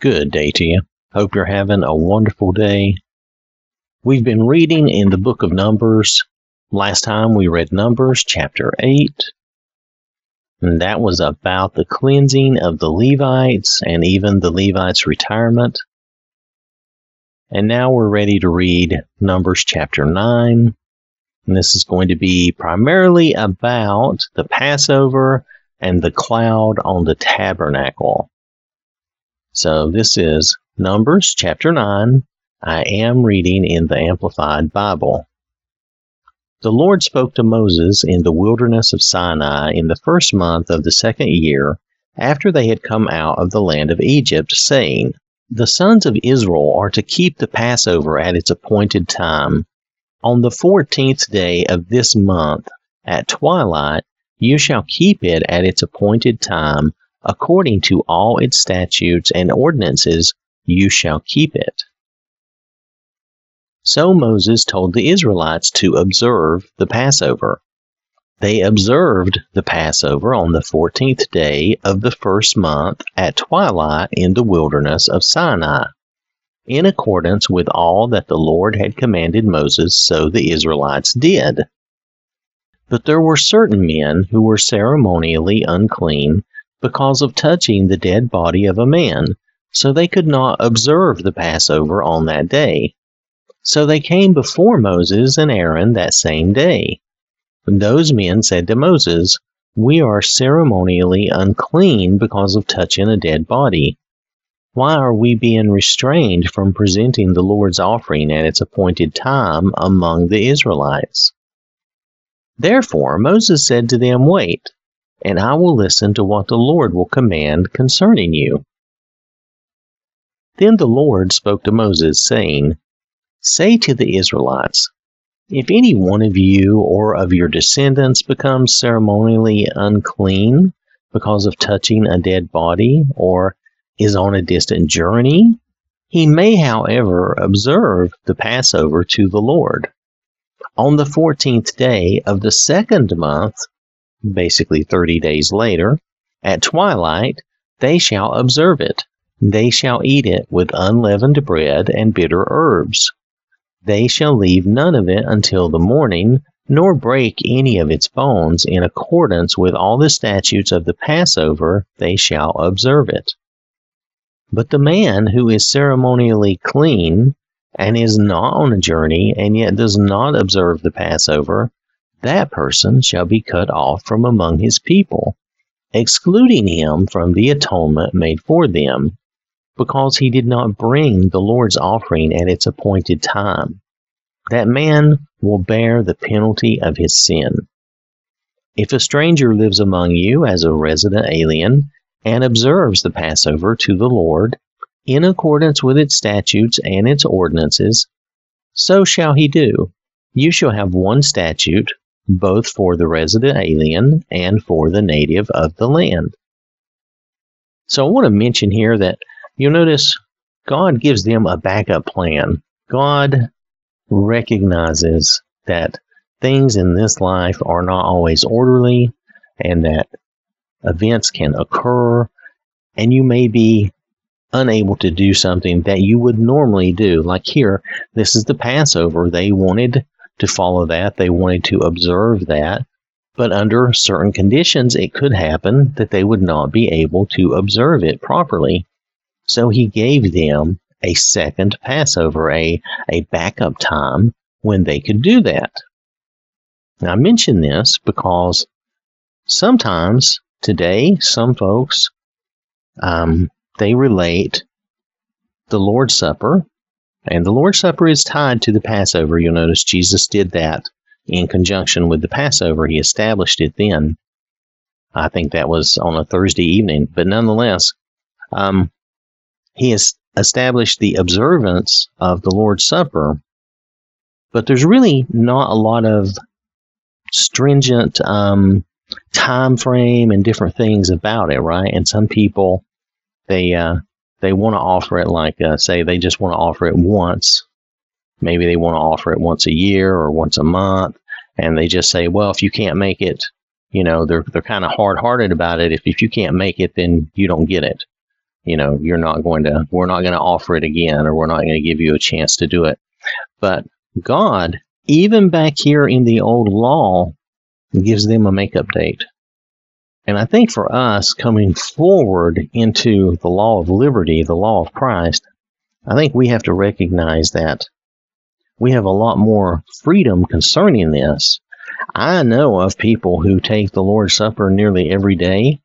Good day to you. Hope you're having a wonderful day. We've been reading in the book of Numbers. Last time we read Numbers chapter 8, and that was about the cleansing of the Levites and even the Levites' retirement. And now we're ready to read Numbers chapter 9. And this is going to be primarily about the Passover and the cloud on the tabernacle. So this is Numbers chapter 9. I am reading in the Amplified Bible. The Lord spoke to Moses in the wilderness of Sinai in the first month of the second year after they had come out of the land of Egypt, saying, The sons of Israel are to keep the Passover at its appointed time. On the fourteenth day of this month, at twilight, you shall keep it at its appointed time according to all its statutes and ordinances, you shall keep it. So Moses told the Israelites to observe the Passover. They observed the Passover on the fourteenth day of the first month at twilight in the wilderness of Sinai, in accordance with all that the Lord had commanded Moses, so the Israelites did. But there were certain men who were ceremonially unclean because of touching the dead body of a man, so they could not observe the Passover on that day. So they came before Moses and Aaron that same day. Those men said to Moses, We are ceremonially unclean because of touching a dead body. Why are we being restrained from presenting the Lord's offering at its appointed time among the Israelites? Therefore Moses said to them, Wait, and I will listen to what the Lord will command concerning you. Then the Lord spoke to Moses, saying, Say to the Israelites, If any one of you or of your descendants becomes ceremonially unclean because of touching a dead body, or is on a distant journey, he may, however, observe the Passover to the Lord. On the fourteenth day of the second month, basically 30 days later, at twilight, they shall observe it. They shall eat it with unleavened bread and bitter herbs. They shall leave none of it until the morning, nor break any of its bones. In accordance with all the statutes of the Passover, they shall observe it. But the man who is ceremonially clean and is not on a journey and yet does not observe the Passover, that person shall be cut off from among his people, excluding him from the atonement made for them, because he did not bring the Lord's offering at its appointed time. That man will bear the penalty of his sin. If a stranger lives among you as a resident alien and observes the Passover to the Lord in accordance with its statutes and its ordinances, so shall he do. You shall have one statute both for the resident alien and for the native of the land. So I want to mention here that you'll notice God gives them a backup plan. God recognizes that things in this life are not always orderly and that events can occur and you may be unable to do something that you would normally do. Like here, this is the Passover. They wanted to follow that. They wanted to observe that. But under certain conditions, it could happen that they would not be able to observe it properly. So he gave them a second Passover, a, a backup time when they could do that. Now, I mention this because sometimes today, some folks, um, they relate the Lord's Supper and the Lord's Supper is tied to the Passover. You'll notice Jesus did that in conjunction with the Passover. He established it then. I think that was on a Thursday evening, but nonetheless, um, he has established the observance of the Lord's Supper. But there's really not a lot of stringent um, time frame and different things about it, right? And some people they uh, they want to offer it like uh, say they just want to offer it once maybe they want to offer it once a year or once a month and they just say well if you can't make it you know they're they're kind of hard-hearted about it if, if you can't make it then you don't get it you know, you're not going to, we're not going to offer it again, or we're not going to give you a chance to do it. But God, even back here in the old law, gives them a makeup date. And I think for us coming forward into the law of liberty, the law of Christ, I think we have to recognize that we have a lot more freedom concerning this. I know of people who take the Lord's Supper nearly every day.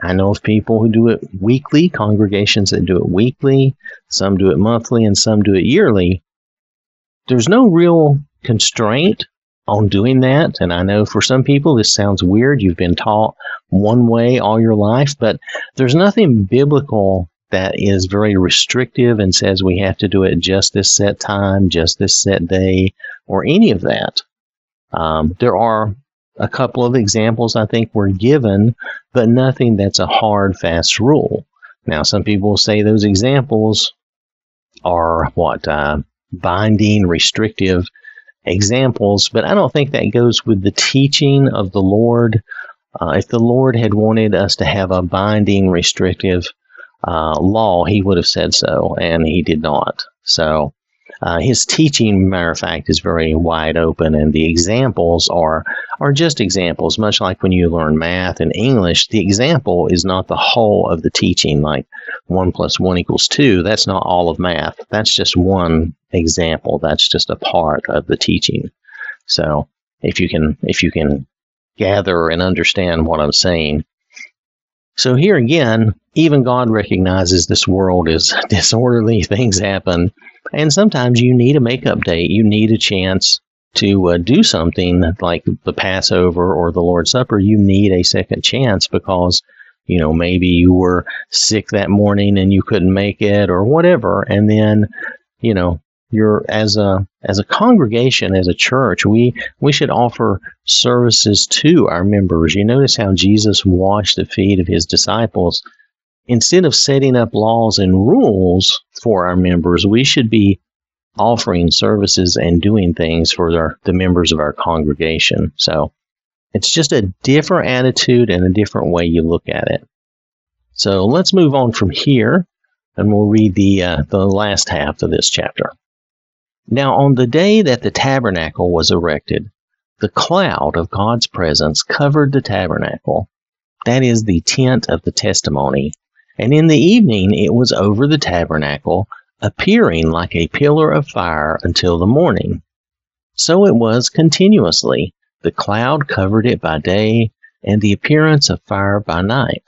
I know of people who do it weekly, congregations that do it weekly, some do it monthly, and some do it yearly. There's no real constraint on doing that. And I know for some people this sounds weird. You've been taught one way all your life, but there's nothing biblical that is very restrictive and says we have to do it just this set time, just this set day, or any of that. Um, there are a couple of examples I think were given, but nothing that's a hard, fast rule. Now, some people say those examples are what uh, binding, restrictive examples, but I don't think that goes with the teaching of the Lord. Uh, if the Lord had wanted us to have a binding, restrictive uh, law, he would have said so, and he did not. So uh, his teaching, matter of fact, is very wide open, and the examples are are just examples. Much like when you learn math and English, the example is not the whole of the teaching. Like one plus one equals two. That's not all of math. That's just one example. That's just a part of the teaching. So if you can if you can gather and understand what I'm saying, so here again, even God recognizes this world is disorderly, things happen, and sometimes you need a makeup date. You need a chance to uh, do something like the Passover or the Lord's Supper. You need a second chance because, you know, maybe you were sick that morning and you couldn't make it or whatever. And then, you know, you're as a as a congregation as a church we we should offer services to our members. You notice how jesus washed the feet of his disciples. Instead of setting up laws and rules for our members we should be offering services and doing things for the members of our congregation. So it's just a different attitude and a different way you look at it so let's move on from here and we'll read the uh, the last half of this chapter now, on the day that the tabernacle was erected, the cloud of God's presence covered the tabernacle, that is, the tent of the testimony, and in the evening it was over the tabernacle, appearing like a pillar of fire until the morning. So it was continuously. The cloud covered it by day, and the appearance of fire by night.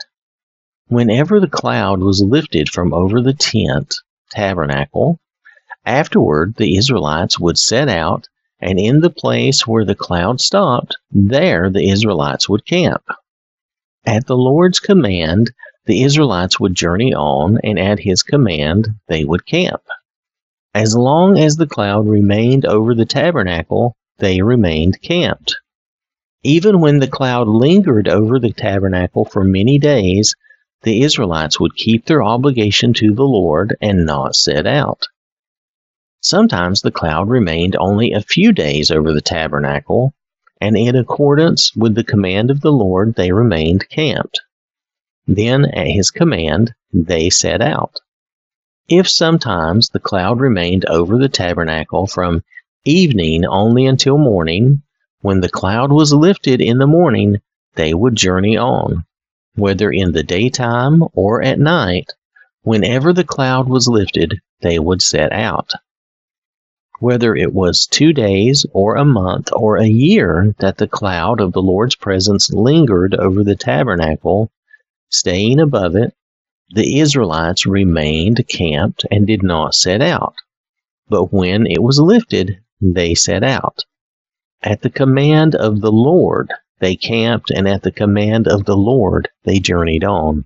Whenever the cloud was lifted from over the tent, tabernacle, Afterward, the Israelites would set out, and in the place where the cloud stopped, there the Israelites would camp. At the Lord's command, the Israelites would journey on, and at his command, they would camp. As long as the cloud remained over the tabernacle, they remained camped. Even when the cloud lingered over the tabernacle for many days, the Israelites would keep their obligation to the Lord and not set out. Sometimes the cloud remained only a few days over the tabernacle, and in accordance with the command of the Lord they remained camped. Then, at his command, they set out. If sometimes the cloud remained over the tabernacle from evening only until morning, when the cloud was lifted in the morning, they would journey on, whether in the daytime or at night. Whenever the cloud was lifted, they would set out whether it was two days or a month or a year that the cloud of the Lord's presence lingered over the tabernacle, staying above it, the Israelites remained camped and did not set out. But when it was lifted, they set out. At the command of the Lord, they camped, and at the command of the Lord, they journeyed on.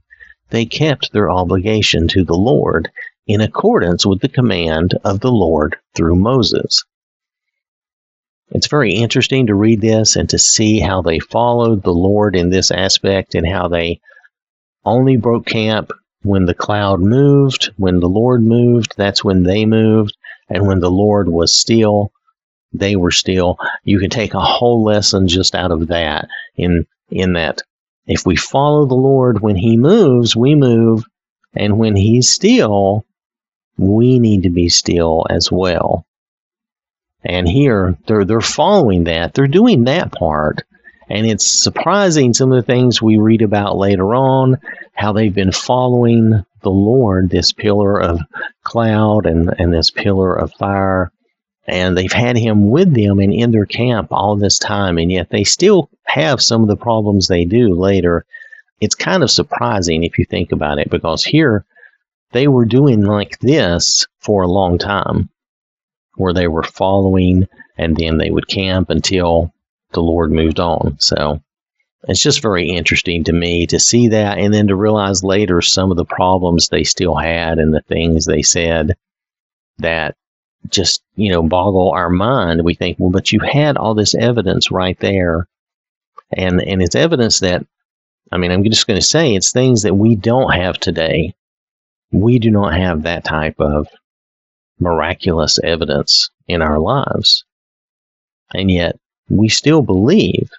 They kept their obligation to the Lord in accordance with the command of the Lord through Moses. It's very interesting to read this and to see how they followed the Lord in this aspect and how they only broke camp when the cloud moved, when the Lord moved, that's when they moved, and when the Lord was still, they were still. You can take a whole lesson just out of that in in that if we follow the Lord when he moves, we move And when he's still, we need to be still as well. And here they're they're following that. They're doing that part. And it's surprising some of the things we read about later on, how they've been following the Lord, this pillar of cloud and, and this pillar of fire. And they've had him with them and in their camp all this time, and yet they still have some of the problems they do later. It's kind of surprising if you think about it, because here they were doing like this for a long time, where they were following and then they would camp until the Lord moved on. So it's just very interesting to me to see that and then to realize later some of the problems they still had and the things they said that just, you know, boggle our mind. We think, well, but you had all this evidence right there. And, and it's evidence that, I mean, I'm just going to say it's things that we don't have today. We do not have that type of miraculous evidence in our lives. And yet we still believe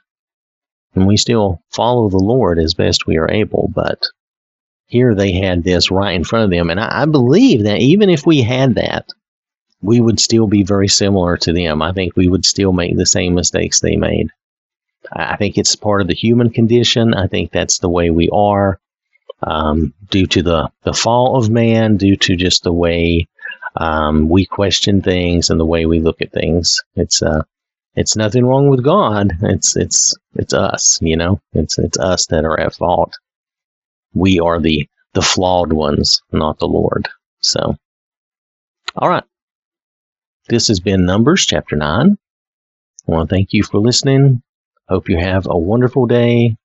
and we still follow the Lord as best we are able. But here they had this right in front of them. And I, I believe that even if we had that, we would still be very similar to them. I think we would still make the same mistakes they made. I think it's part of the human condition. I think that's the way we are um, due to the, the fall of man, due to just the way um, we question things and the way we look at things. It's uh, it's nothing wrong with God. It's it's it's us, you know. It's it's us that are at fault. We are the the flawed ones, not the Lord. So, all right. This has been Numbers chapter 9. I want to thank you for listening. Hope you have a wonderful day.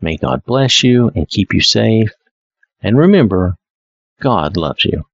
May God bless you and keep you safe. And remember, God loves you.